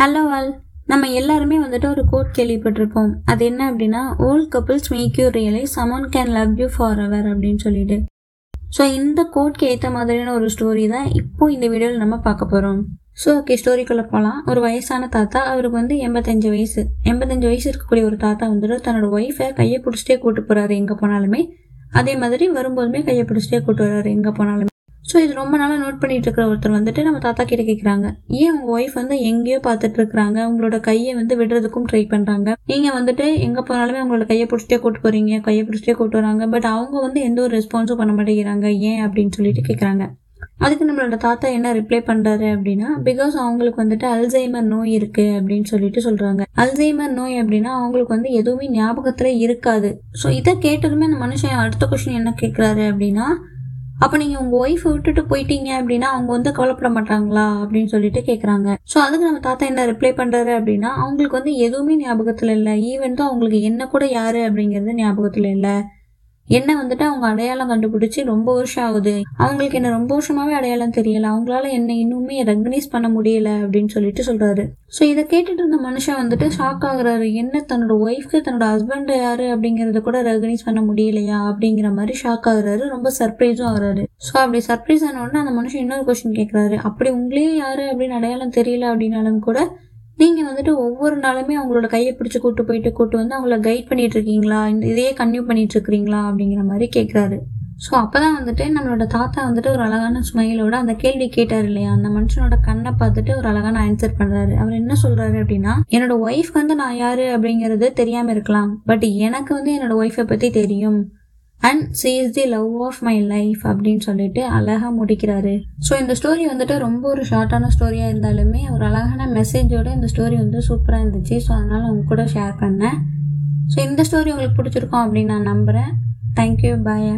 Hello all நம்ம எல்லாருமே வந்துட்டு ஒரு கோட் கேள்விப்பட்டிருப்போம். அது என்ன அப்படின்னா old couples make you realize someone can love you forever அப்படின்னு சொல்லிட்டு. ஸோ இந்த கோட்க்கு ஏற்ற மாதிரியான ஒரு ஸ்டோரி தான் இப்போ இந்த வீடியோவில் நம்ம பார்க்க போகிறோம் ஸோ ஓகே ஸ்டோரிக்குள்ளே போகலாம் ஒரு வயசான தாத்தா அவருக்கு வந்து எண்பத்தஞ்சு வயசு. எண்பத்தஞ்சு வயசு இருக்கக்கூடிய ஒரு தாத்தா வந்துட்டு தன்னோட ஒய்ஃபை கையை பிடிச்சிட்டே கூட்டு போகிறாரு எங்கே போனாலுமே. அதே மாதிரி வரும்போதுமே கையை பிடிச்சிட்டே கூட்டு வர்றாரு எங்கே போனாலுமே. ஸோ இது ரொம்ப நாளாக நோட் பண்ணிட்டு இருக்கிற ஒருத்தர் வந்துட்டு நம்ம தாத்தா கிட்ட கேட்குறாங்க ஏன் உங்கள் ஒய்ஃப் வந்து எங்கேயோ பார்த்துட்டு இருக்கிறாங்க? உங்களோட கையை வந்து விடுறதுக்கும் ட்ரை பண்ணுறாங்க நீங்கள் வந்துட்டு எங்கே போனாலுமே உங்களோட கையை பிடிச்சிட்டே கூட்டு போகிறீங்க கையை பிடிச்சிட்டே கூட்டு வராங்க. பட் அவங்க வந்து எந்த ஒரு ரெஸ்பான்ஸும் பண்ண மாட்டேங்கிறாங்க. ஏன் அப்படின்னு சொல்லிட்டு கேட்குறாங்க அதுக்கு நம்மளோட தாத்தா என்ன ரிப்ளை பண்ணுறாரு அப்படின்னா பிகாஸ் அவங்களுக்கு வந்துட்டு அல்சைமர் நோய் இருக்குது அப்படின்னு சொல்லிட்டு சொல்கிறாங்க அல்சைமர் நோய் அப்படின்னா அவங்களுக்கு வந்து எதுவுமே ஞாபகத்தில் இருக்காது. ஸோ இதை கேட்டதுமே அந்த மனுஷன் அடுத்த கொஷின் என்ன கேட்குறாரு அப்படின்னா அப்போ நீங்கள் உங்கள் ஒய்ஃப் விட்டுட்டு போயிட்டீங்க அப்படின்னா அவங்க வந்து கவலைப்பட மாட்டாங்களா அப்படின்னு சொல்லிட்டு கேட்குறாங்க ஸோ அதுக்கு நம்ம தாத்தா என்ன ரிப்ளை பண்ணுறாரு அப்படின்னா அவங்களுக்கு வந்து எதுவுமே ஞாபகத்தில் இல்லை. ஈவன் தான் அவங்களுக்கு என்ன கூட யார் அப்படிங்கிறது ஞாபகத்தில் இல்லை. என்ன வந்துட்டு அவங்க அடையாளம் கண்டுபிடிச்சி ரொம்ப வருஷம் ஆகுது. அவங்களுக்கு என்ன ரொம்ப வருஷமாவே அடையாளம் தெரியல. அவங்களால என்ன இன்னுமே ரெகனைஸ் பண்ண முடியல அப்படின்னு சொல்லிட்டு சொல்றாரு. ஸோ இதை கேட்டுட்டு இருந்த மனுஷன் வந்துட்டு ஷாக் ஆகுறாரு. என்ன தன்னோட ஒய்ஃப்க்கு தன்னோட ஹஸ்பண்ட் யாரு அப்படிங்கறத கூட ரெகனைஸ் பண்ண முடியலையா அப்படிங்கிற மாதிரி ஷாக் ஆகுறாரு. ரொம்ப சர்ப்ரைஸும் ஆகுறாரு. ஸோ அப்படி சர்ப்ரைஸ் ஆன உடனே அந்த மனுஷன் இன்னொரு கொஸ்டின் கேட்குறாரு அப்படி உங்களே யாரு அப்படின்னு அடையாளம் தெரியல அப்படின்னாலும் கூட நீங்கள் வந்துட்டு ஒவ்வொரு நாளுமே அவங்களோட கையை பிடிச்சி கூட்டு போயிட்டு கூட்டு வந்து அவங்கள கைட் பண்ணிட்டு இருக்கீங்களா? இந்த இதையே கன்யூ பண்ணிட்டு இருக்கிறீங்களா? அப்படிங்கிற மாதிரி கேட்குறாரு ஸோ அப்போ தான் வந்துட்டு நம்மளோட தாத்தா வந்துட்டு ஒரு அழகான ஸ்மைலோட அந்த கேள்வி கேட்டார் இல்லையா? அந்த மனுஷனோட கண்ணை பார்த்துட்டு ஒரு அழகான ஆன்சர் பண்ணுறாரு அவர் என்ன சொல்கிறாரு அப்படின்னா என்னோட ஒய்ஃப் வந்து நான் யார்? அப்படிங்கிறது தெரியாமல் இருக்கலாம். பட் எனக்கு வந்து என்னோட ஒய்ஃபை பற்றி தெரியும். And she is the love of my life அப்படின்னு சொல்லிட்டு அழகாக முடிக்கிறாரு. ஸோ இந்த ஸ்டோரி வந்துட்டு ரொம்ப ஒரு ஷார்ட்டான ஸ்டோரியாக இருந்தாலுமே ஒரு அழகான மெசேஜோட இந்த ஸ்டோரி வந்து சூப்பராக இருந்துச்சு. ஸோ அதனால் உங்க கூட ஷேர் பண்ணேன். ஸோ இந்த ஸ்டோரி உங்களுக்கு பிடிச்சிருக்கோம் அப்படின்னு நான் நம்புகிறேன் தேங்க்யூ பாய்